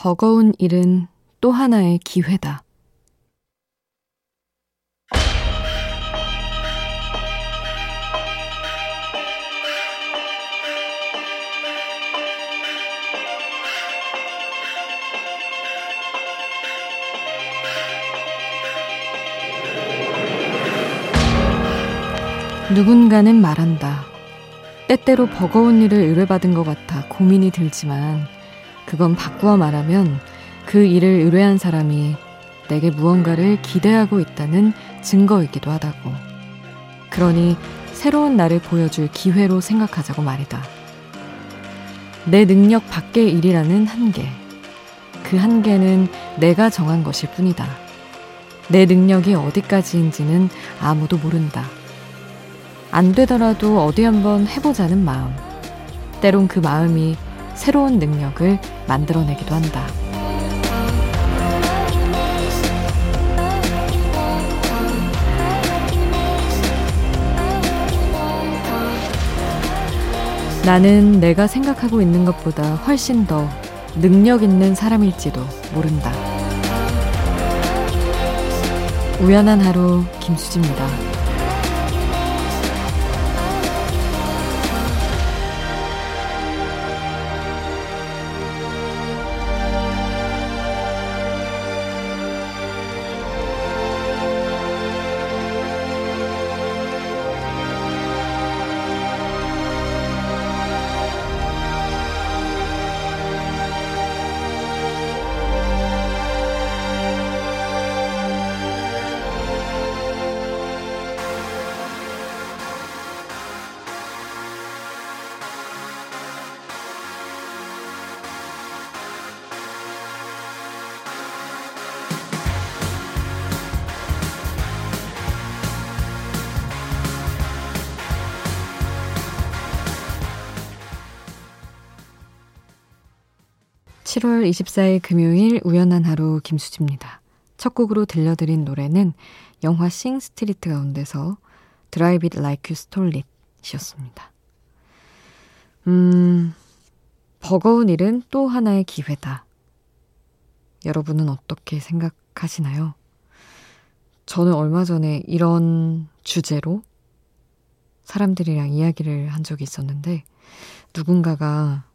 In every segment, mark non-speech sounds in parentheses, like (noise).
버거운 일은 또 하나의 기회다. 누군가는 말한다. 때때로 버거운 일을 의뢰받은 것 같아 고민이 들지만 그건 바꾸어 말하면 그 일을 의뢰한 사람이 내게 무언가를 기대하고 있다는 증거이기도 하다고. 그러니 새로운 나를 보여줄 기회로 생각하자고 말이다. 내 능력 밖의 일이라는 한계. 그 한계는 내가 정한 것일 뿐이다. 내 능력이 어디까지인지는 아무도 모른다. 안 되더라도 어디 한번 해보자는 마음. 때론 그 마음이 새로운 능력을 만들어내기도 한다. 나는 내가 생각하고 있는 것보다 훨씬 더 능력 있는 사람일지도 모른다. 우연한 하루 김수지입니다. 7월 24일 금요일 우연한 하루 김수지입니다. 첫 곡으로 들려드린 노래는 영화 Sing Street 가운데서 Drive It Like You Stole It 이었습니다. 음, 버거운 일은 또 하나의 기회다. 여러분은 어떻게 생각하시나요? 저는 얼마 전에 이런 주제로 사람들이랑 이야기를 한 적이 있었는데 누군가가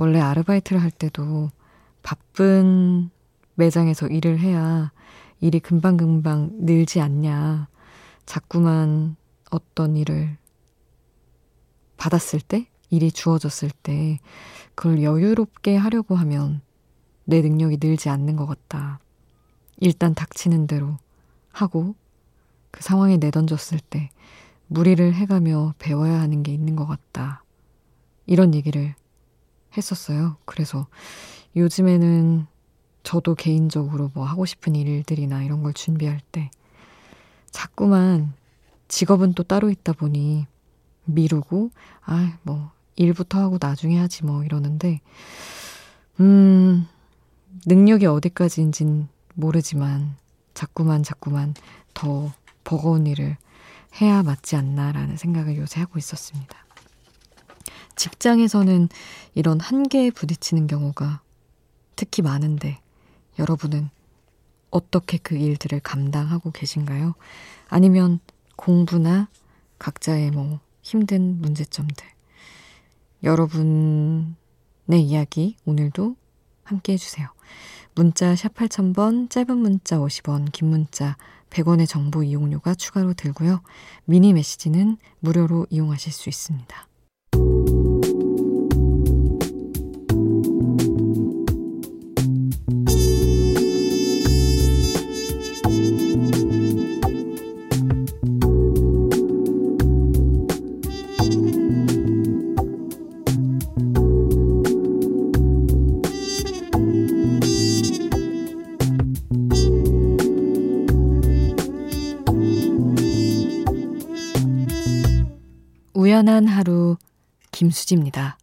원래 아르바이트를 할 때도 바쁜 매장에서 일을 해야 일이 금방금방 늘지 않냐. 자꾸만 어떤 일을 받았을 때, 일이 주어졌을 때, 그걸 여유롭게 하려고 하면 내 능력이 늘지 않는 것 같다. 일단 닥치는 대로 하고 그 상황에 내던졌을 때 무리를 해가며 배워야 하는 게 있는 것 같다. 이런 얘기를 했었어요. 그래서 요즘에는 저도 개인적으로 뭐 하고 싶은 일들이나 이런 걸 준비할 때 자꾸만 직업은 또 따로 있다 보니 미루고 아, 뭐 일부터 하고 나중에 하지 뭐 이러는데 음, 능력이 어디까지인진 모르지만 자꾸만 자꾸만 더 버거운 일을 해야 맞지 않나라는 생각을 요새 하고 있었습니다. 직장에서는 이런 한계에 부딪히는 경우가 특히 많은데 여러분은 어떻게 그 일들을 감당하고 계신가요? 아니면 공부나 각자의 뭐 힘든 문제점들. 여러분의 이야기 오늘도 함께 해주세요. 문자 샵 8000번, 짧은 문자 50원, 긴 문자 100원의 정보 이용료가 추가로 들고요. 미니 메시지는 무료로 이용하실 수 있습니다. 우연한 하루 김수지입니다.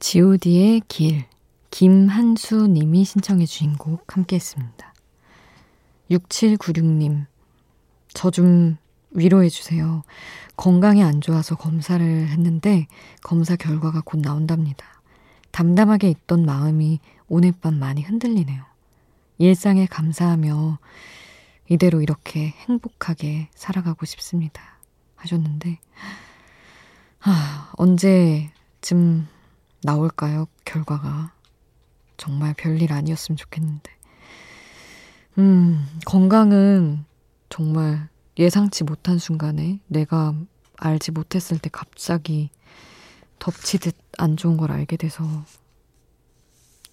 god의 길 김한수 님이 신청해 주신 곡 함께 했습니다. 6796님, 저 좀 위로해 주세요. 건강이 안 좋아서 검사를 했는데 검사 결과가 곧 나온답니다. 담담하게 있던 마음이 오늘 밤 많이 흔들리네요. 일상에 감사하며 이대로 이렇게 행복하게 살아가고 싶습니다. 하셨는데, 아, 언제쯤 나올까요? 결과가. 정말 별일 아니었으면 좋겠는데. 음, 건강은 정말 예상치 못한 순간에 내가 알지 못했을 때 갑자기 덮치듯 안 좋은 걸 알게 돼서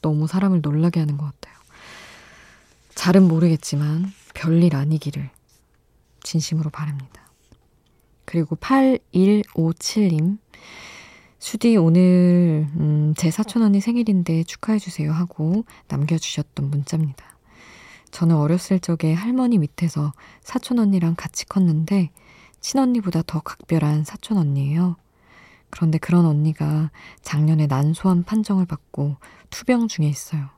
너무 사람을 놀라게 하는 것 같아요. 잘은 모르겠지만 별일 아니기를 진심으로 바랍니다. 그리고 8157님. 수디 오늘 음, 제 사촌 언니 생일인데 축하해주세요 하고 남겨주셨던 문자입니다. 저는 어렸을 적에 할머니 밑에서 사촌 언니랑 같이 컸는데 친언니보다 더 각별한 사촌 언니예요. 그런데 그런 언니가 작년에 난소암 판정을 받고 투병 중에 있어요.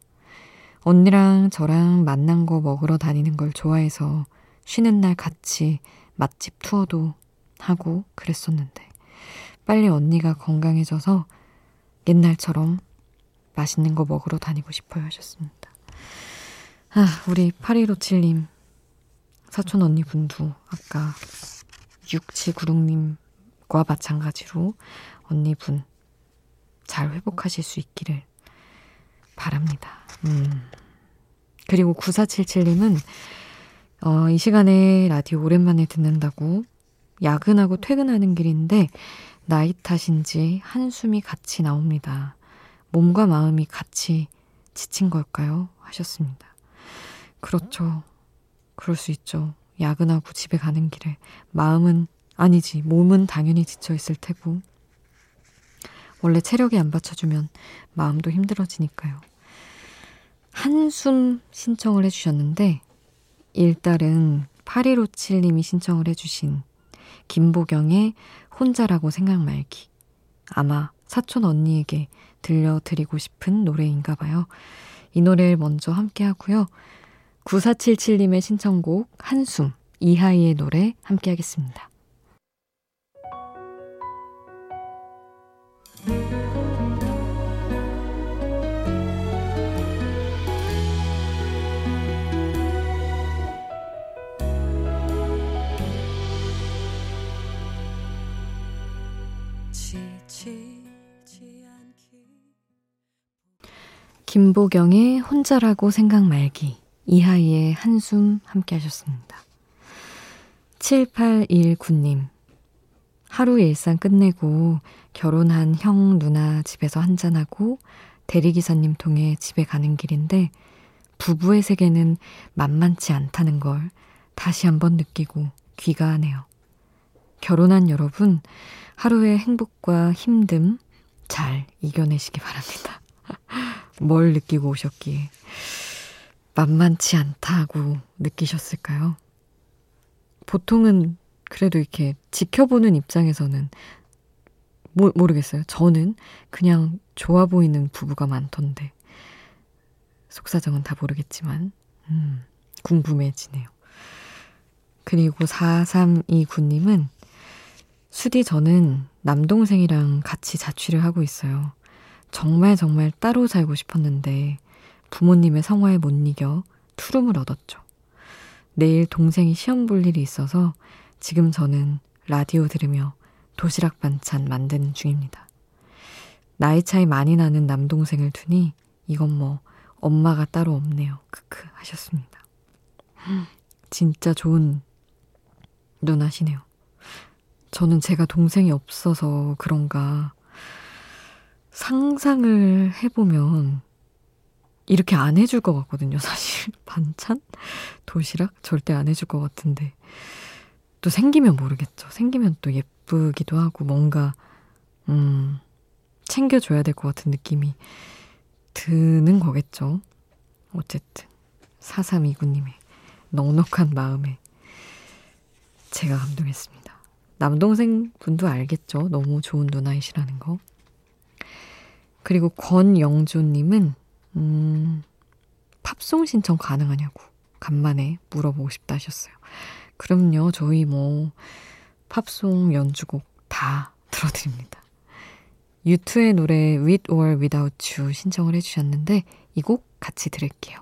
언니랑 저랑 만난 거 먹으러 다니는 걸 좋아해서 쉬는 날 같이 맛집 투어도 하고 그랬었는데 빨리 언니가 건강해져서 옛날처럼 맛있는 거 먹으러 다니고 싶어요 하셨습니다. 아, 우리 8157님 사촌 언니 분도 아까 6796님과 마찬가지로 언니 분 잘 회복하실 수 있기를 바랍니다. 음. 그리고 9477님은 어, 이 시간에 라디오 오랜만에 듣는다고 야근하고 퇴근하는 길인데 나이 탓인지 한숨이 같이 나옵니다. 몸과 마음이 같이 지친 걸까요? 하셨습니다. 그렇죠. 그럴 수 있죠. 야근하고 집에 가는 길에 마음은 아니지 몸은 당연히 지쳐 있을 테고 원래 체력이 안 받쳐주면 마음도 힘들어지니까요. 한숨 신청을 해주셨는데 일달은 8157님이 신청을 해주신 김보경의 혼자라고 생각 말기. 아마 사촌 언니에게 들려드리고 싶은 노래인가 봐요. 이 노래를 먼저 함께 하고요. 9477님의 신청곡 한숨, 이하이의 노래 함께 하겠습니다. 김보경의 혼자라고 생각 말기, 이하이의 한숨 함께 하셨습니다. 7819님, 하루 일상 끝내고 결혼한 형, 누나 집에서 한잔하고 대리기사님 통해 집에 가는 길인데 부부의 세계는 만만치 않다는 걸 다시 한번 느끼고 귀가 하네요. 결혼한 여러분, 하루의 행복과 힘듦 잘 이겨내시기 바랍니다. (laughs) 뭘 느끼고 오셨기에 만만치 않다고 느끼셨을까요? 보통은 그래도 이렇게 지켜보는 입장에서는 모, 모르겠어요. 저는 그냥 좋아 보이는 부부가 많던데 속사정은 다 모르겠지만 음, 궁금해지네요. 그리고 4329님은 수디 저는 남동생이랑 같이 자취를 하고 있어요. 정말 정말 따로 살고 싶었는데 부모님의 성화에 못 이겨 투룸을 얻었죠. 내일 동생이 시험 볼 일이 있어서 지금 저는 라디오 들으며 도시락 반찬 만드는 중입니다. 나이 차이 많이 나는 남동생을 두니 이건 뭐 엄마가 따로 없네요. 크크 하셨습니다. 진짜 좋은 누나시네요. 저는 제가 동생이 없어서 그런가 상상을 해보면 이렇게 안 해줄 것 같거든요, 사실. (laughs) 반찬? 도시락? 절대 안 해줄 것 같은데. 또 생기면 모르겠죠. 생기면 또 예쁘기도 하고 뭔가, 음, 챙겨줘야 될 것 같은 느낌이 드는 거겠죠. 어쨌든. 4329님의 넉넉한 마음에 제가 감동했습니다. 남동생 분도 알겠죠. 너무 좋은 누나이시라는 거. 그리고 권영조님은, 음, 팝송 신청 가능하냐고 간만에 물어보고 싶다 하셨어요. 그럼요, 저희 뭐, 팝송 연주곡 다 들어드립니다. 유투의 노래 With or Without You 신청을 해주셨는데, 이 곡 같이 들을게요.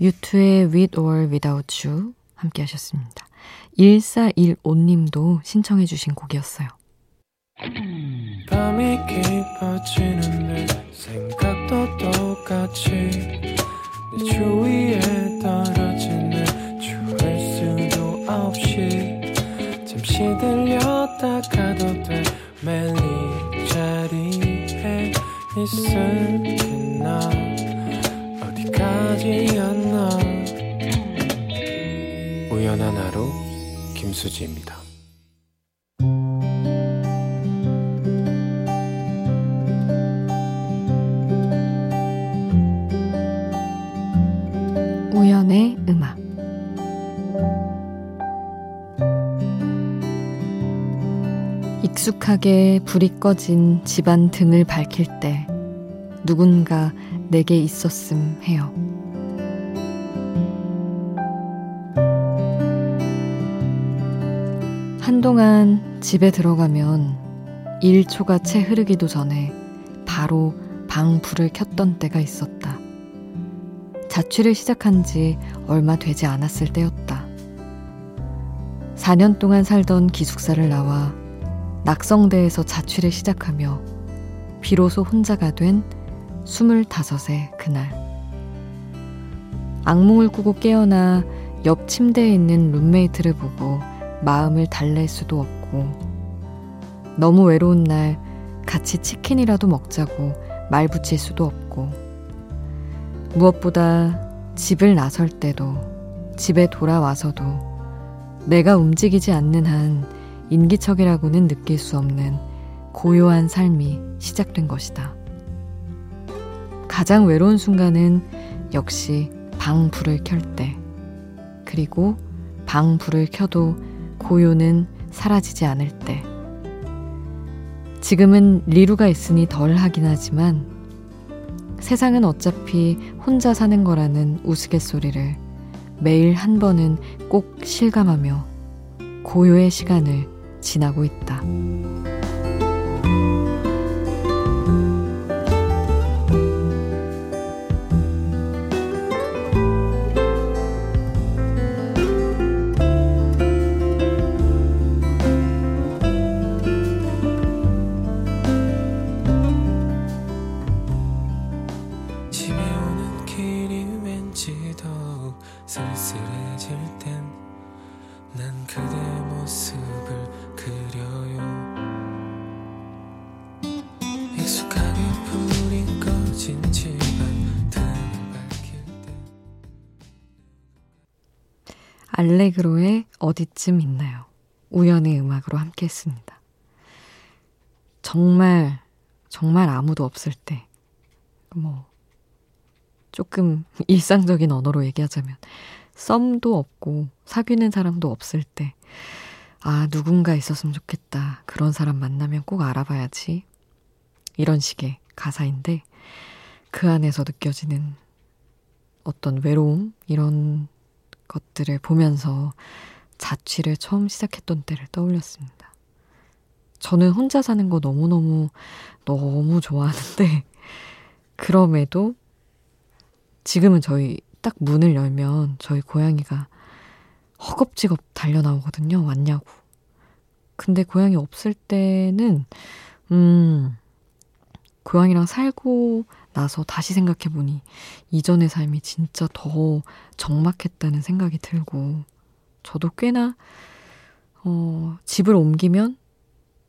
유투의 With or Without You 함께 하셨습니다. 1415님도 신청해 주신 곡이었어요. 밤이 깊어지는데 생각도 똑같이 내 주위에 떨어지는 추울 수도 없이 잠시 들렸다 가도 돼 매일 이 자리에 있을 김수지입니다. 우연의 음악 익숙하게 불이 꺼진 집안 등을 밝힐 때 누군가 내게 있었음 해요. 한동안 집에 들어가면 1초가 채 흐르기도 전에 바로 방 불을 켰던 때가 있었다. 자취를 시작한 지 얼마 되지 않았을 때였다. 4년 동안 살던 기숙사를 나와 낙성대에서 자취를 시작하며 비로소 혼자가 된 25세 그날. 악몽을 꾸고 깨어나 옆 침대에 있는 룸메이트를 보고 마음을 달랠 수도 없고, 너무 외로운 날 같이 치킨이라도 먹자고 말 붙일 수도 없고, 무엇보다 집을 나설 때도, 집에 돌아와서도 내가 움직이지 않는 한 인기척이라고는 느낄 수 없는 고요한 삶이 시작된 것이다. 가장 외로운 순간은 역시 방 불을 켤 때, 그리고 방 불을 켜도 고요는 사라지지 않을 때. 지금은 리루가 있으니 덜 하긴 하지만 세상은 어차피 혼자 사는 거라는 우스갯소리를 매일 한 번은 꼭 실감하며 고요의 시간을 지나고 있다. 알레그로의 어디쯤 있나요? 우연의 음악으로 함께 했습니다. 정말, 정말 아무도 없을 때, 뭐, 조금 (laughs) 일상적인 언어로 얘기하자면, 썸도 없고, 사귀는 사람도 없을 때, 아, 누군가 있었으면 좋겠다. 그런 사람 만나면 꼭 알아봐야지. 이런 식의 가사인데, 그 안에서 느껴지는 어떤 외로움? 이런 것들을 보면서 자취를 처음 시작했던 때를 떠올렸습니다. 저는 혼자 사는 거 너무너무, 너무 좋아하는데, (laughs) 그럼에도 지금은 저희 딱 문을 열면 저희 고양이가 허겁지겁 달려나오거든요. 왔냐고. 근데 고양이 없을 때는, 음, 고양이랑 살고 나서 다시 생각해보니 이전의 삶이 진짜 더 적막했다는 생각이 들고 저도 꽤나 어, 집을 옮기면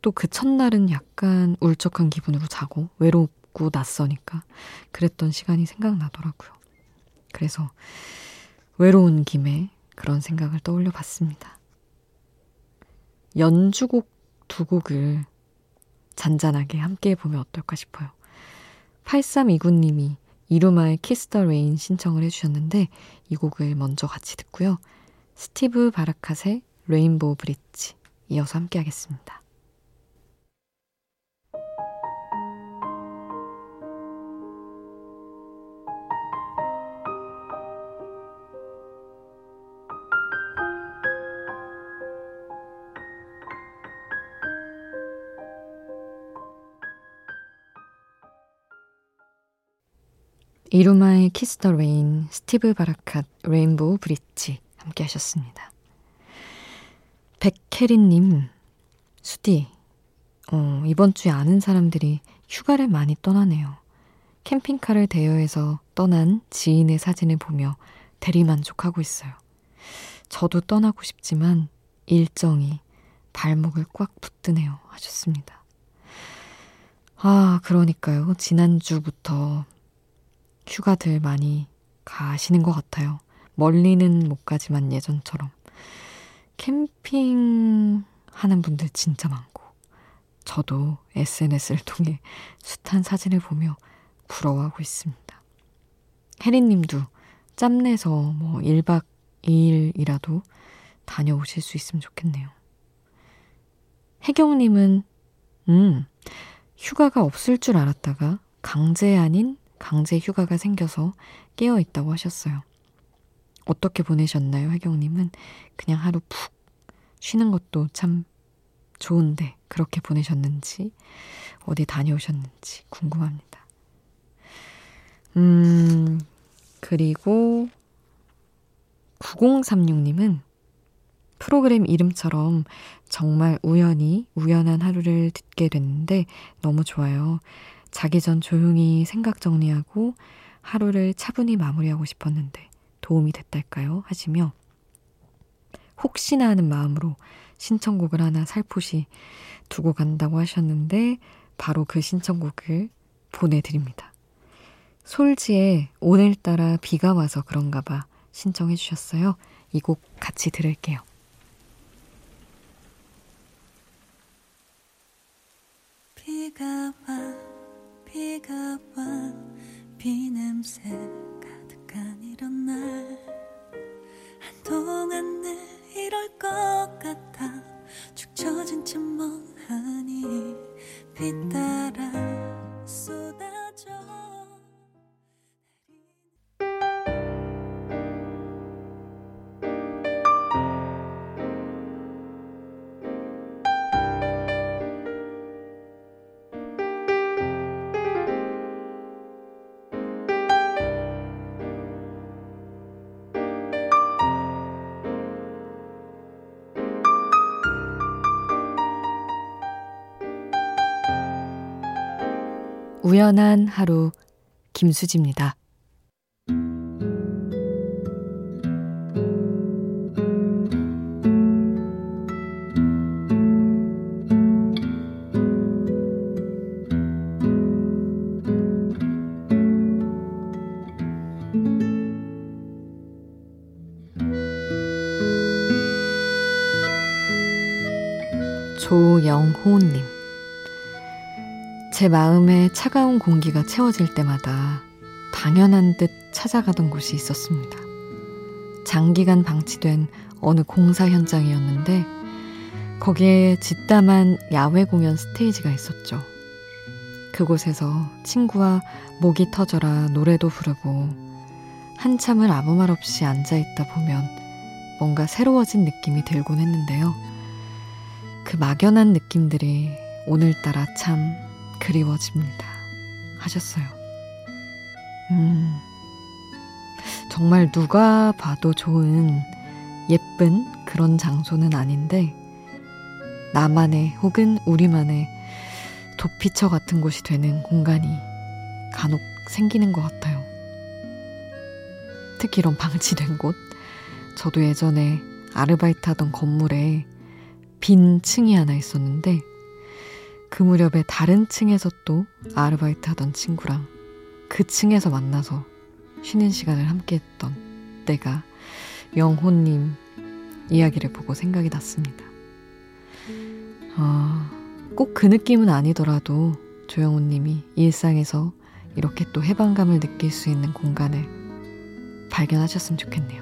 또 그 첫날은 약간 울적한 기분으로 자고 외롭고 낯서니까 그랬던 시간이 생각나더라고요. 그래서 외로운 김에 그런 생각을 떠올려 봤습니다. 연주곡 두 곡을 잔잔하게 함께 해보면 어떨까 싶어요. 8329님이 이루마의 Kiss the Rain 신청을 해주셨는데 이 곡을 먼저 같이 듣고요. 스티브 바라캇의 Rainbow Bridge 이어서 함께 하겠습니다. 이루마의 Kiss the Rain, 스티브 바라캇, Rainbow Bridge 함께 하셨습니다. 백혜린님, 수디, 어, 이번 주에 아는 사람들이 휴가를 많이 떠나네요. 캠핑카를 대여해서 떠난 지인의 사진을 보며 대리만족하고 있어요. 저도 떠나고 싶지만 일정이 발목을 꽉 붙드네요. 하셨습니다. 아, 그러니까요. 지난주부터 휴가들 많이 가시는 것 같아요. 멀리는 못 가지만 예전처럼. 캠핑 하는 분들 진짜 많고, 저도 SNS를 통해 숱한 사진을 보며 부러워하고 있습니다. 혜리님도 짬내서 뭐 1박 2일이라도 다녀오실 수 있으면 좋겠네요. 혜경님은, 음, 휴가가 없을 줄 알았다가 강제 아닌 강제 휴가가 생겨서 깨어 있다고 하셨어요. 어떻게 보내셨나요, 혜경님은? 그냥 하루 푹 쉬는 것도 참 좋은데 그렇게 보내셨는지 어디 다녀오셨는지 궁금합니다. 음, 그리고 9036님은 프로그램 이름처럼 정말 우연히 우연한 하루를 듣게 됐는데 너무 좋아요. 자기 전 조용히 생각 정리하고 하루를 차분히 마무리하고 싶었는데 도움이 됐달까요? 하시며 혹시나 하는 마음으로 신청곡을 하나 살포시 두고 간다고 하셨는데 바로 그 신청곡을 보내드립니다. 솔지에 오늘따라 비가 와서 그런가 봐 신청해 주셨어요. 이 곡 같이 들을게요. 비가 와 비가 와. 비냄새 가득한 이런 날 우연한 하루 김수지입니다. 제 마음에 차가운 공기가 채워질 때마다 당연한 듯 찾아가던 곳이 있었습니다. 장기간 방치된 어느 공사 현장이었는데 거기에 짓담한 야외 공연 스테이지가 있었죠. 그곳에서 친구와 목이 터져라 노래도 부르고 한참을 아무 말 없이 앉아 있다 보면 뭔가 새로워진 느낌이 들곤 했는데요. 그 막연한 느낌들이 오늘따라 참 그리워집니다. 하셨어요. 음, 정말 누가 봐도 좋은 예쁜 그런 장소는 아닌데, 나만의 혹은 우리만의 도피처 같은 곳이 되는 공간이 간혹 생기는 것 같아요. 특히 이런 방치된 곳. 저도 예전에 아르바이트 하던 건물에 빈 층이 하나 있었는데, 그 무렵에 다른 층에서 또 아르바이트 하던 친구랑 그 층에서 만나서 쉬는 시간을 함께 했던 때가 영호님 이야기를 보고 생각이 났습니다. 아, 꼭그 느낌은 아니더라도 조영호 님이 일상에서 이렇게 또 해방감을 느낄 수 있는 공간을 발견하셨으면 좋겠네요.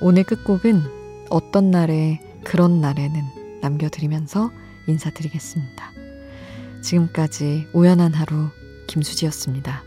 오늘 끝곡은 어떤 날에 그런 날에는 남겨드리면서 인사드리겠습니다. 지금까지 우연한 하루 김수지였습니다.